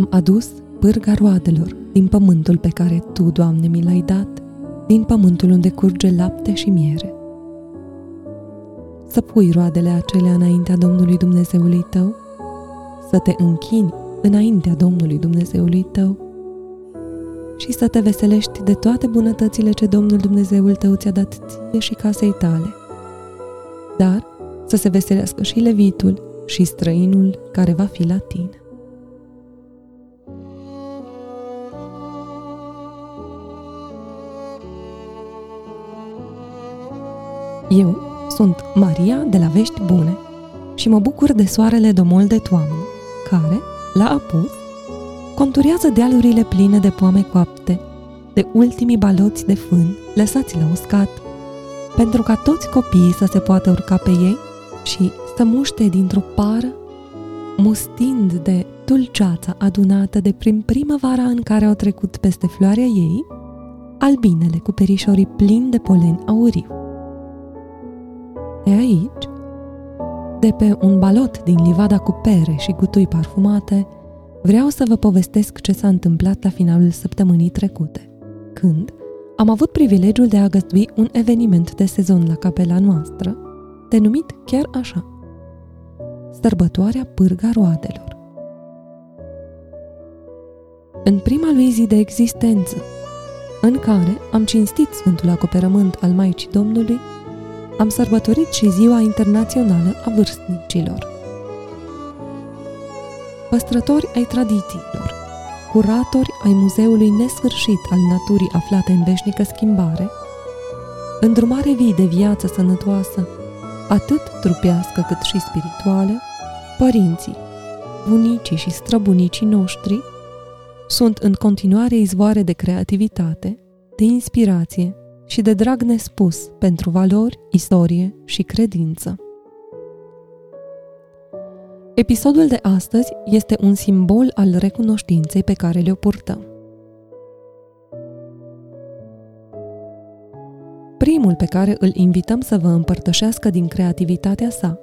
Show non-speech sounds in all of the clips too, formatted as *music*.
Am adus pârga roadelor din pământul pe care Tu, Doamne, mi l-ai dat, din pământul unde curge lapte și miere. Să pui roadele acelea înaintea Domnului Dumnezeului tău, să te închini înaintea Domnului Dumnezeului tău și să te veselești de toate bunătățile ce Domnul Dumnezeul tău ți-a dat ție și casei tale. Dar să se veselească și levitul și străinul care va fi la tine. Eu sunt Maria de la Vești Bune și mă bucur de soarele domol de toamnă, care, la apus, conturează dealurile pline de poame coapte, de ultimii baloți de fân lăsați la uscat, pentru ca toți copiii să se poată urca pe ei și să muște dintr-o pară, mustind de dulceața adunată de prin primăvara în care au trecut peste floarea ei, albinele cu perișorii plini de polen auriu. De aici, de pe un balot din livada cu pere și gutui parfumate, vreau să vă povestesc ce s-a întâmplat la finalul săptămânii trecute, când am avut privilegiul de a găzdui un eveniment de sezon la capela noastră, denumit chiar așa, Sărbătoarea Pârga Roadelor. În prima lui zi de existență, în care am cinstit Sfântul Acoperământ al Maicii Domnului, am sărbătorit și Ziua Internațională a Vârstnicilor. Păstrători ai tradițiilor, curatori ai muzeului nesfârșit al naturii aflate în veșnică schimbare, îndrumare vii de viață sănătoasă, atât trupească cât și spirituală, părinții, bunicii și străbunicii noștri sunt în continuare izvoare de creativitate, de inspirație și de drag nespus pentru valori, istorie și credință. Episodul de astăzi este un simbol al recunoștinței pe care le-o purtăm. Primul pe care îl invităm să vă împărtășească din creativitatea sa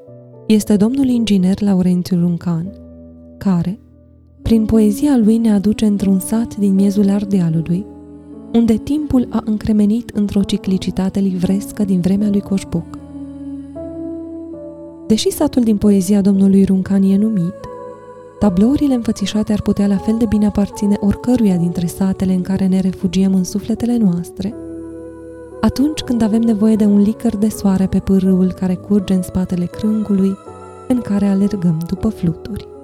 este domnul inginer Laurențiu Runcan, care, prin poezia lui ne aduce într-un sat din miezul Ardealului, unde timpul a încremenit într-o ciclicitate livrescă din vremea lui Coșbuc. Deși satul din poezia domnului Runcan e numit, tablourile înfățișate ar putea la fel de bine aparține oricăruia dintre satele în care ne refugiem în sufletele noastre, atunci când avem nevoie de un licăr de soare pe pârâul care curge în spatele crângului, în care alergăm după fluturi.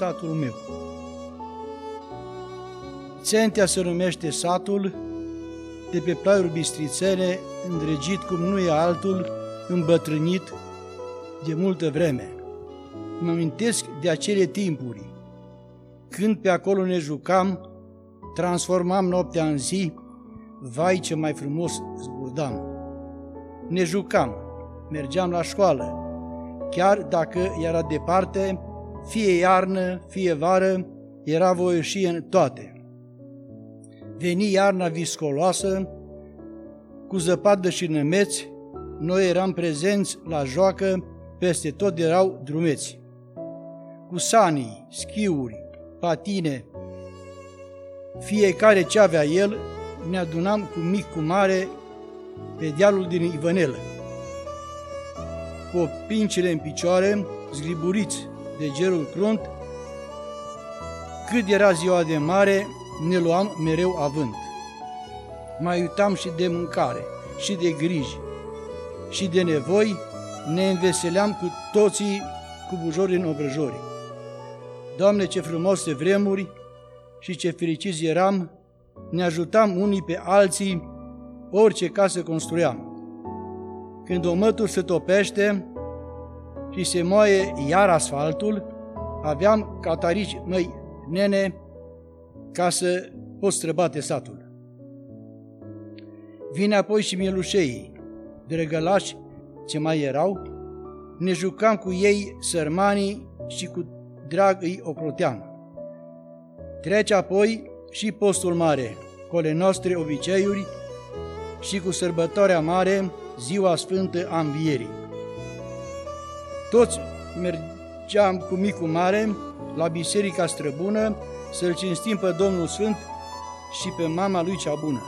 Satul meu. Țentea se numește satul, de pe plaiuri bistrițene, îndrăgit cum nu e altul, îmbătrânit de multă vreme. Mă amintesc de acele timpuri, când pe acolo ne jucam, transformam noaptea în zi, vai ce mai frumos zburdam. Ne jucam, mergeam la școală, chiar dacă era departe, fie iarnă, fie vară, era voie în toate. Veni iarna viscoloasă, cu zăpadă și nămeți, noi eram prezenți la joacă, peste tot erau drumeți. Cu sanii, schiuri, patine, fiecare ce avea el, ne adunam cu mic cu mare pe dealul din Ivănelă. Cu pincile în picioare, zgriburiți de gerul crunt, cât era ziua de mare, ne luam mereu avânt. Mai uitam și de mâncare, și de griji, și de nevoi, ne înveseleam cu toții cu bujori în obrăjori. Doamne, ce frumoase vremuri și ce fericiți eram, ne ajutam unii pe alții, orice casă construiam. Când o mătur se topește, și se moaie iar asfaltul, aveam catarici, măi, nene, ca să pot străbate satul. Vine apoi și mielușeii, drăgălași ce mai erau, ne jucam cu ei sărmanii și cu drag îi ocroteam. Trece apoi și postul mare, cu ale noastre obiceiuri și cu sărbătoarea mare, ziua sfântă a învierii. Toți mergeam cu micul mare la biserica străbună să-L cinstim pe Domnul Sfânt și pe mama lui cea bună.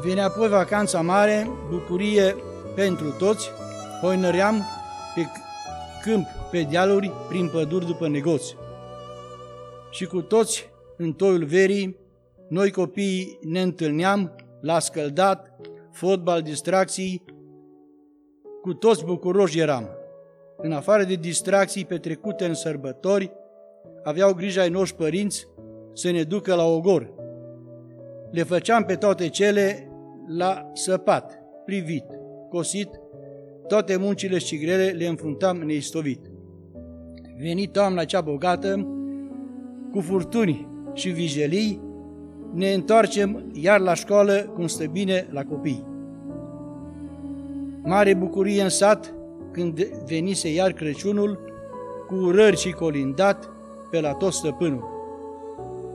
Vine apoi vacanța mare, bucurie pentru toți, hoinăream pe câmp, pe dealuri, prin păduri după negoți. Și cu toți, în toiul verii, noi copiii ne întâlneam la scăldat, fotbal, distracții, cu toți bucuroși eram. În afară de distracții petrecute în sărbători, aveau grijă ai noștri părinți să ne ducă la ogor. Le făceam pe toate cele la săpat, privit, cosit, toate muncile și grele le înfruntam neistovit. Venit toamna cea bogată, cu furtuni și vijelii, ne întoarcem iar la școală cum stă bine la copii. Mare bucurie în sat când venise iar Crăciunul, cu urări și colindat pe la tot stăpânul.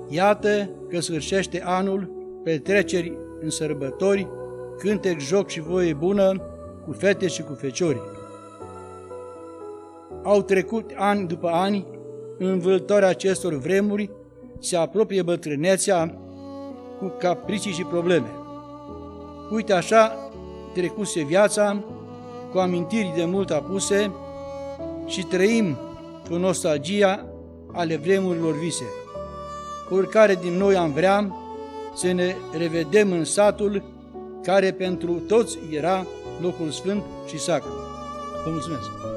Iată că sfârșește anul, petreceri în sărbători, cântec, joc și voie bună, cu fete și cu feciori. Au trecut ani după ani, în vâltoarea acestor vremuri, se apropie bătrânețea cu capricii și probleme. Uite așa trecuse viața cu amintiri de mult apuse și trăim cu nostalgia ale vremurilor vise. Oricare din noi am vrea să ne revedem în satul care pentru toți era locul sfânt și sacru. Vă mulțumesc!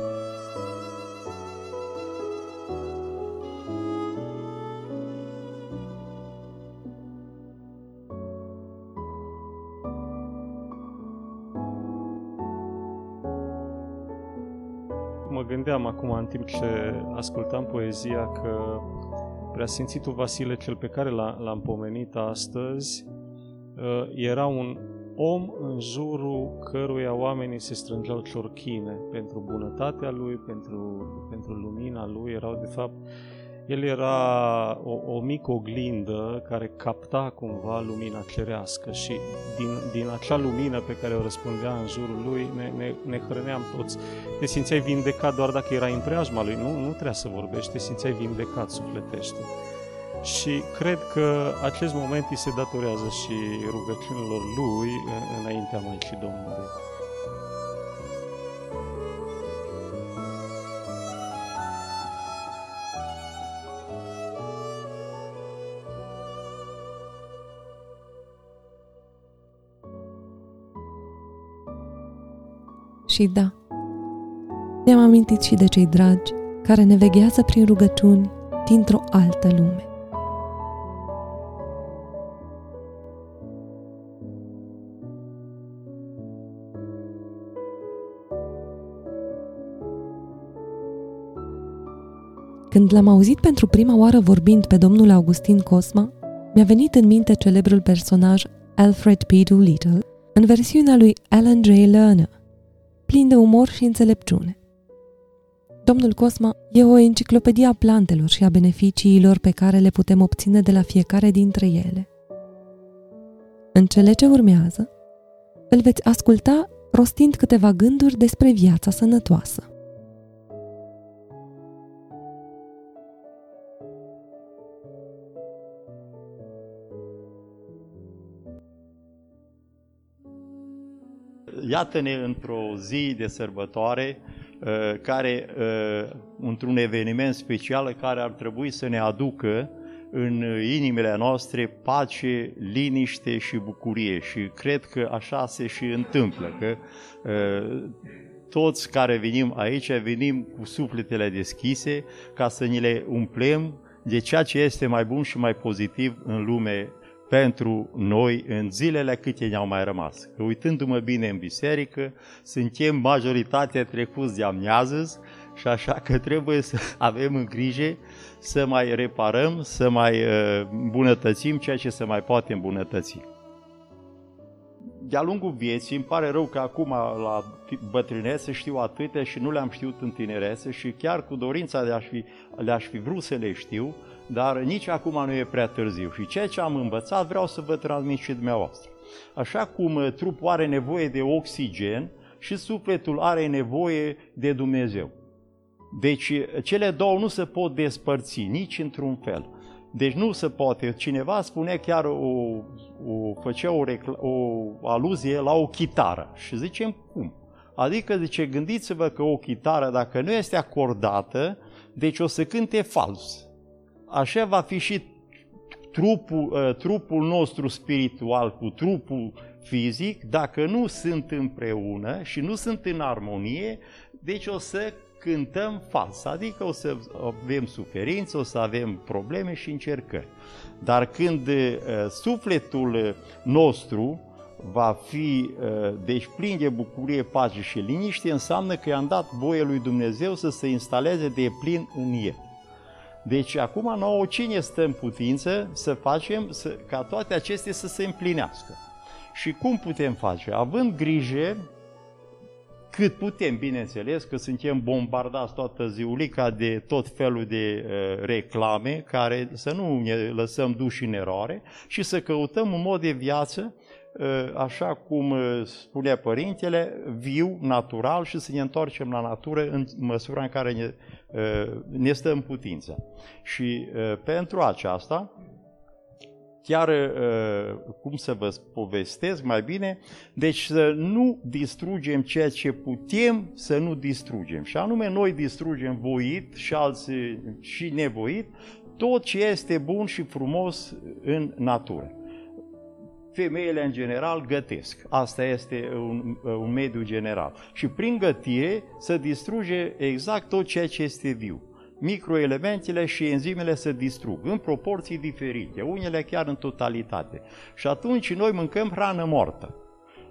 Mă gândeam acum în timp ce ascultam poezia că preasfințitul Vasile, cel pe care l-am pomenit astăzi, uh, era un om în jurul căruia oamenii se strângeau ciorchine pentru bunătatea lui, pentru, pentru lumina lui, erau de fapt el era o, o mică oglindă care capta cumva lumina cerească și din, din acea lumină pe care o răspundea în jurul lui ne, ne, ne hrăneam toți. Te simțeai vindecat doar dacă era în preajma lui, nu, nu trebuia să vorbești, te simțeai vindecat sufletește. Și cred că acest moment îi se datorează și rugăciunilor lui înaintea Maicii Domnului. Și da, ne-am amintit și de cei dragi care ne veghează prin rugăciuni dintr-o altă lume. Când l-am auzit pentru prima oară vorbind pe domnul Augustin Cosma, mi-a venit în minte celebrul personaj Alfred P. Doolittle în versiunea lui Alan J. Lerner, plin de umor și înțelepciune. Domnul Cosma e o enciclopedie a plantelor și a beneficiilor pe care le putem obține de la fiecare dintre ele. În cele ce urmează, îl veți asculta rostind câteva gânduri despre viața sănătoasă. Iată-ne într-o zi de sărbătoare uh, care, uh, într-un eveniment special care ar trebui să ne aducă în inimile noastre pace, liniște și bucurie. Și cred că așa se și întâmplă, că uh, toți care venim aici, venim cu sufletele deschise ca să ni le umplem de ceea ce este mai bun și mai pozitiv în lume pentru noi în zilele câte ne-au mai rămas. Că uitându-mă bine în biserică, suntem majoritatea trecuți de amiază și așa că *laughs* trebuie să avem în grijă să mai reparăm, să mai uh, îmbunătățim ceea ce se mai poate îmbunătăți. De-a lungul vieții, îmi pare rău că acum la bătrânețe știu atâtea și nu le-am știut în tinerețe și chiar cu dorința de a fi, le-aș fi vrut să le știu, dar nici acum nu e prea târziu. Și ceea ce am învățat vreau să vă transmit și dumneavoastră. Așa cum uh, trupul are nevoie de oxigen și sufletul are nevoie de Dumnezeu. Deci uh, cele două nu se pot despărți nici într-un fel. Deci nu se poate. Cineva spune chiar o, o făcea o, recla- o aluzie la o chitară și zicem cum? Adică, zice, gândiți-vă că o chitară, dacă nu este acordată, deci o să cânte fals. Așa va fi și trupul, uh, trupul nostru spiritual cu trupul fizic, dacă nu sunt împreună și nu sunt în armonie, deci o să cântăm fals, adică o să avem suferință, o să avem probleme și încercări. Dar când uh, sufletul nostru va fi uh, deci plin de bucurie, pace și liniște, înseamnă că i-am dat voie lui Dumnezeu să se instaleze de plin în el. Deci acum nouă cine stă în putință să facem să, ca toate acestea să se împlinească. Și cum putem face? Având grijă cât putem, bineînțeles, că suntem bombardați toată ziulica de tot felul de uh, reclame, care să nu ne lăsăm duși în eroare și să căutăm un mod de viață, uh, așa cum uh, spunea părintele, viu, natural și să ne întoarcem la natură în măsura în care ne, uh, ne stă în putință. Și uh, pentru aceasta, chiar uh, cum să vă povestesc mai bine, deci să nu distrugem ceea ce putem să nu distrugem. Și anume noi distrugem voit și alții și nevoit tot ce este bun și frumos în natură. Femeile în general gătesc. Asta este un, un mediu general. Și prin gătire se distruge exact tot ceea ce este viu microelementele și enzimele se distrug în proporții diferite, unele chiar în totalitate. Și atunci noi mâncăm hrană moartă.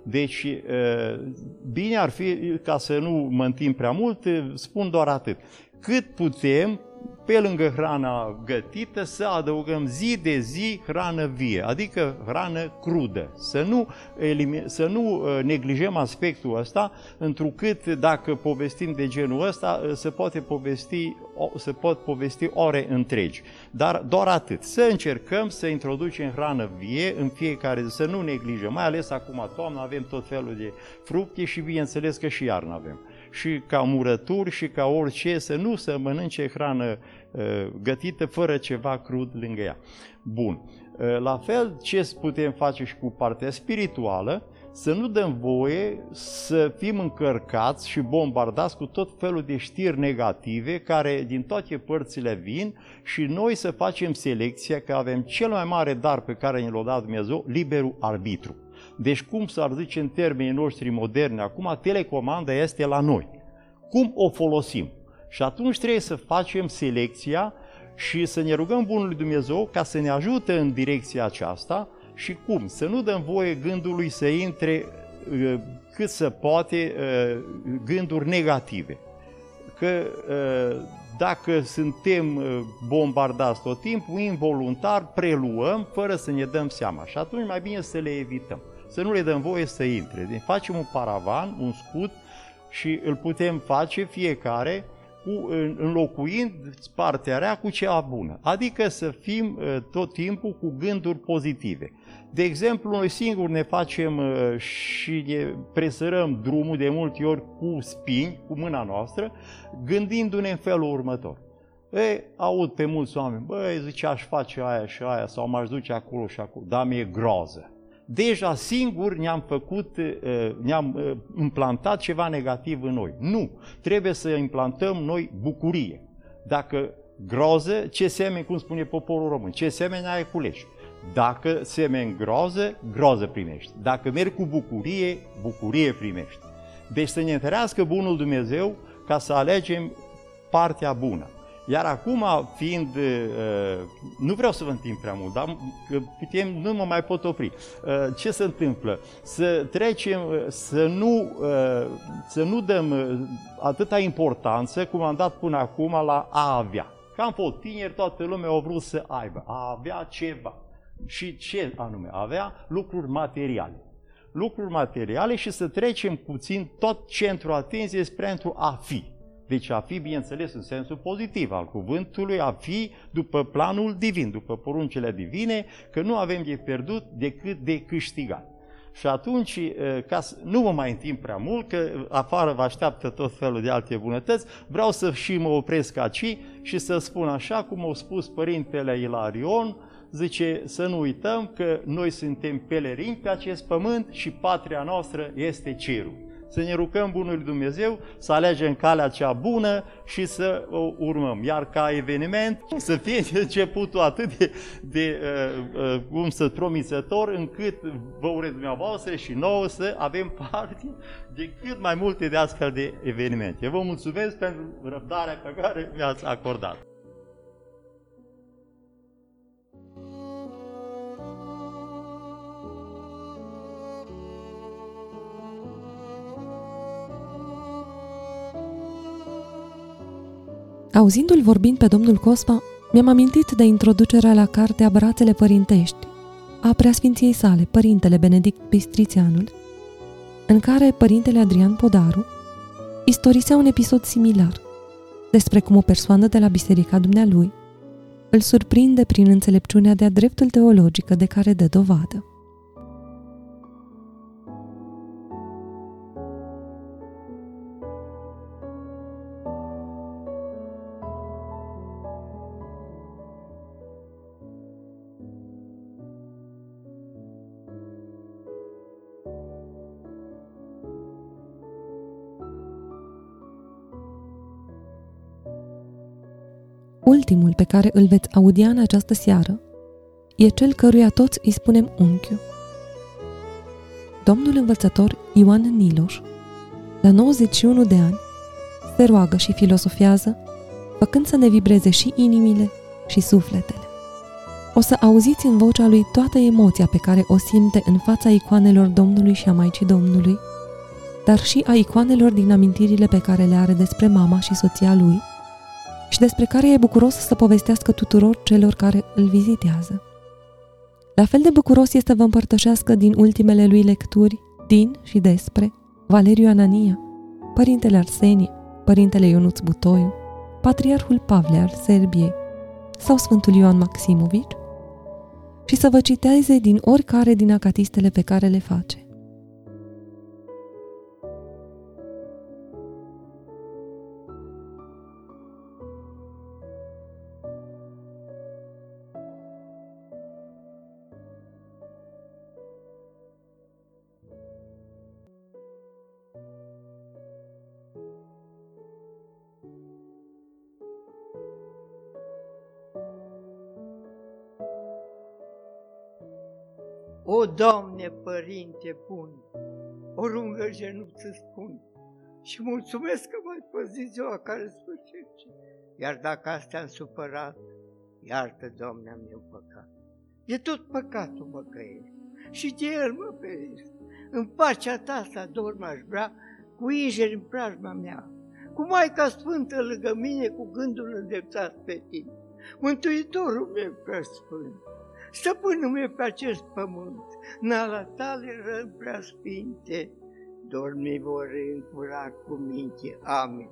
Deci, bine ar fi, ca să nu mă întind prea mult, spun doar atât. Cât putem, pe lângă hrana gătită, să adăugăm zi de zi hrană vie, adică hrană crudă. Să nu, să nu uh, neglijăm aspectul ăsta, întrucât dacă povestim de genul ăsta, uh, se poate povesti, se pot povesti ore întregi. Dar doar atât. Să încercăm să introducem hrană vie în fiecare zi, să nu neglijăm, mai ales acum toamnă avem tot felul de fructe și bineînțeles că și iarnă avem și ca murături și ca orice, să nu să mănânce hrană uh, gătită fără ceva crud lângă ea. Bun. Uh, la fel, ce putem face și cu partea spirituală, să nu dăm voie să fim încărcați și bombardați cu tot felul de știri negative care din toate părțile vin și noi să facem selecția că avem cel mai mare dar pe care ne l-a dat Dumnezeu, liberul arbitru. Deci cum s-ar zice în termenii noștri moderni acum, telecomanda este la noi. Cum o folosim? Și atunci trebuie să facem selecția și să ne rugăm Bunului Dumnezeu ca să ne ajute în direcția aceasta și cum? Să nu dăm voie gândului să intre uh, cât să poate uh, gânduri negative. Că uh, dacă suntem bombardați tot timpul, involuntar preluăm fără să ne dăm seama și atunci mai bine să le evităm să nu le dăm voie să intre. Deci facem un paravan, un scut și îl putem face fiecare cu, înlocuind partea rea cu cea bună. Adică să fim ă, tot timpul cu gânduri pozitive. De exemplu, noi singuri ne facem ă, și ne presărăm drumul de multe ori cu spini, cu mâna noastră, gândindu-ne în felul următor. Ei, aud pe mulți oameni, băi, zice, aș face aia și aia, sau m-aș duce acolo și acolo, dar mi-e groază deja singur ne-am făcut, uh, ne-am uh, implantat ceva negativ în noi. Nu, trebuie să implantăm noi bucurie. Dacă groză, ce semeni, cum spune poporul român, ce semeni ai culești. Dacă semeni groză, groză primești. Dacă mergi cu bucurie, bucurie primești. Deci să ne întărească Bunul Dumnezeu ca să alegem partea bună. Iar acum, fiind, uh, nu vreau să vă întind prea mult, dar putem, nu mă mai pot opri. Uh, ce se întâmplă? Să trecem, uh, să nu, să nu dăm atâta importanță cum am dat până acum la a avea. Că am fost tineri, toată lumea a vrut să aibă, a avea ceva. Și ce anume? Avea lucruri materiale. lucruri materiale și să trecem puțin tot centrul atenției spre a fi. Deci a fi, bineînțeles, în sensul pozitiv al cuvântului, a fi după planul divin, după poruncile divine, că nu avem de pierdut decât de câștigat. Și atunci, ca să nu mă mai întind prea mult, că afară vă așteaptă tot felul de alte bunătăți, vreau să și mă opresc aici și să spun așa cum au spus părintele Ilarion, zice să nu uităm că noi suntem pelerini pe acest pământ și patria noastră este cerul să ne rugăm Bunul Dumnezeu, să alegem calea cea bună și să o urmăm. Iar ca eveniment să fie *laughs* începutul atât de, de uh, uh, cum să promițător, încât vă urez dumneavoastră și nouă să avem parte de cât mai multe de astfel de evenimente. Vă mulțumesc pentru răbdarea pe care mi-ați acordat. Auzindu-l vorbind pe domnul Cosma, mi-am amintit de introducerea la cartea Brațele Părintești a preasfinției sale, părintele Benedict Pistrițianul, în care părintele Adrian Podaru istorisea un episod similar despre cum o persoană de la biserica dumnealui îl surprinde prin înțelepciunea de-a dreptul teologică de care dă dovadă. Ultimul pe care îl veți audia în această seară e cel căruia toți îi spunem unchiu. Domnul învățător Ioan Niloș, la 91 de ani, se roagă și filosofează, făcând să ne vibreze și inimile și sufletele. O să auziți în vocea lui toată emoția pe care o simte în fața icoanelor Domnului și a Maicii Domnului, dar și a icoanelor din amintirile pe care le are despre mama și soția lui – și despre care e bucuros să povestească tuturor celor care îl vizitează. La fel de bucuros este să vă împărtășească din ultimele lui lecturi, din și despre Valeriu Anania, Părintele Arsenie, Părintele Ionuț Butoiu, Patriarhul Pavle al Serbiei sau Sfântul Ioan Maximovici și să vă citeze din oricare din acatistele pe care le face. O, Doamne, Părinte bun, o rungă nu ți spun și mulțumesc că m-ai păzit ziua care sfârșește. Iar dacă astea am supărat, iartă, Doamne, am eu păcat. De tot păcatul mă căiesc și de el mă feresc. În pacea ta să adorm aș vrea, cu îngeri în preajma mea, cu Maica Sfântă lângă mine, cu gândul îndreptat pe tine. Mântuitorul meu prea sfânt, stăpânul meu pe acest pământ, nala tale rău prea sfinte, dormi vor încura cu minte. Amin.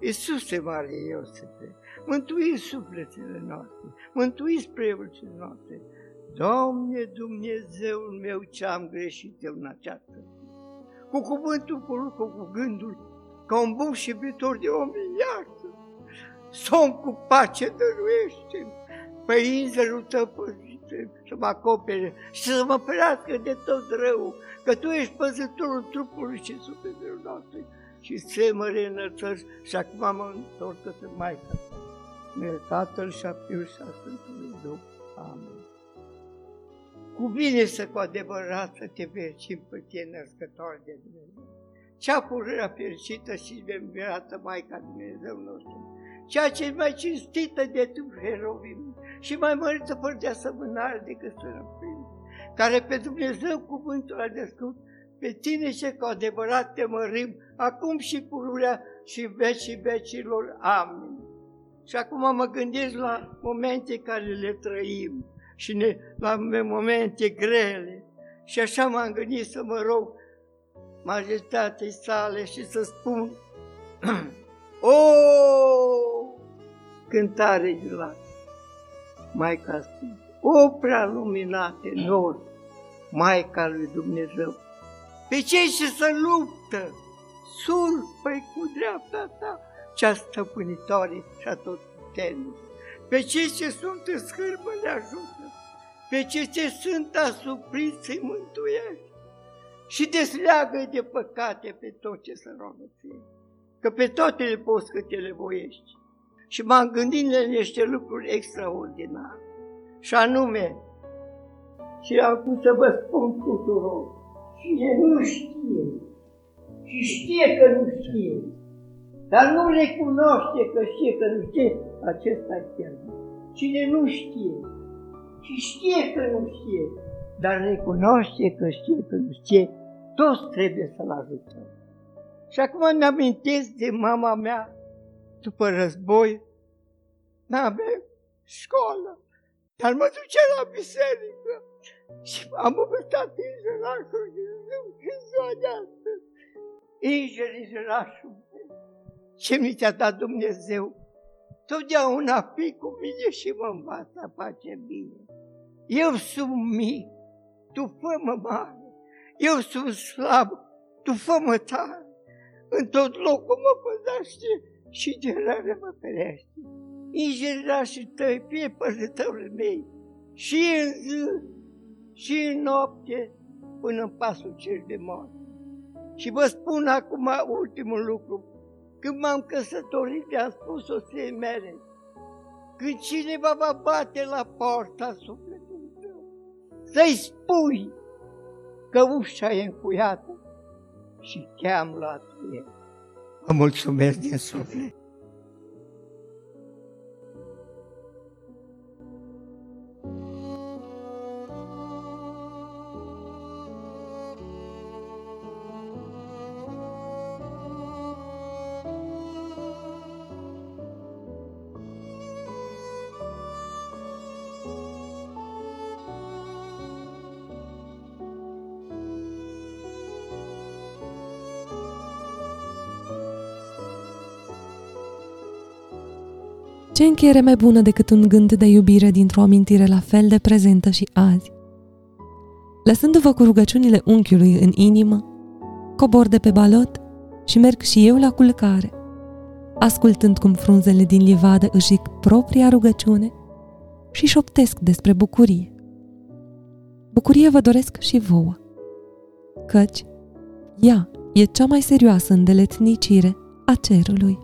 Iisuse Mare Iosefe, mântui sufletele noastre, mântui sprevurile noastre. Doamne Dumnezeul meu, ce-am greșit eu în această cu cuvântul, cu lucru, cu gândul, ca un bun și iubitor de om, iartă. Somn cu pace dăruiește pe inzelul tău să mă acopere și să mă ferească de tot rău, că Tu ești păzătorul trupului și sufletului noastre și se mă reînălțări și acum mă întorc către Maica Mie Tatăl și a Fiul și a Sfântului Duh. Amin. Cu bine să cu adevărat să te fericim pe tine, născătoare de Dumnezeu. Cea purărea fericită și venerată Maica Dumnezeu nostru, ceea ce e mai cinstită de tu, Herovim, și mai mărită fără de asemănare decât sărăprim, care pe Dumnezeu cuvântul a descut, pe tine ce cu adevărat te mărim, acum și pururea și vecii vecilor. Amin. Și acum mă gândesc la momente care le trăim și ne, la momente grele Și așa m-am gândit să mă rog majestatei sale și să spun *clears throat* O, cântare de la Maica Sfântă, o prea luminate nori, Maica lui Dumnezeu, pe cei ce se luptă, surpă cu dreapta ta, cea stăpânitoare și a tot puternică. Pe cei ce sunt în scârbă le ajută, pe cei ce sunt asupriți să-i mântuiești și desleagă de păcate pe tot ce se roagă ție. Că pe toate le poți că te le voiești. Și m-am gândit la niște lucruri extraordinare. Și anume, și am pus să vă spun tuturor, cine nu știe și știe că nu știe, dar nu recunoaște că știe că nu știe, acesta e chiar. Cine nu știe și știe că nu știe, dar recunoaște că știe că nu știe, toți trebuie să-l ajutăm. Și acum ne amintesc de mama mea, după război, n-avea școală, dar mă ducea la biserică și am învățat ingerașul Dumnezeu în ziua de astăzi. Ingerașul ce mi ți-a dat Dumnezeu, totdeauna fi cu mine și mă învață a face bine. Eu sunt mic, tu fă-mă mare. Eu sunt slab, tu fă-mă tare. În tot locul mă păzește și de răre mă ferește. Ingerașii tăi, fie păzătorul mei, și în zi, și în noapte, până în pasul cel de moarte. Și vă spun acum ultimul lucru. Când m-am căsătorit, i-am spus soției mele, când cineva va bate la poarta sufletului tău, să-i spui că ușa e încuiată și te-am luat el. Vă mulțumesc din suflet. Ce încheiere mai bună decât un gând de iubire dintr-o amintire la fel de prezentă și azi. Lăsându-vă cu rugăciunile unchiului în inimă, cobor de pe balot și merg și eu la culcare, ascultând cum frunzele din livadă își zic propria rugăciune și șoptesc despre bucurie. Bucurie vă doresc și vouă, căci ea e cea mai serioasă îndeletnicire a cerului.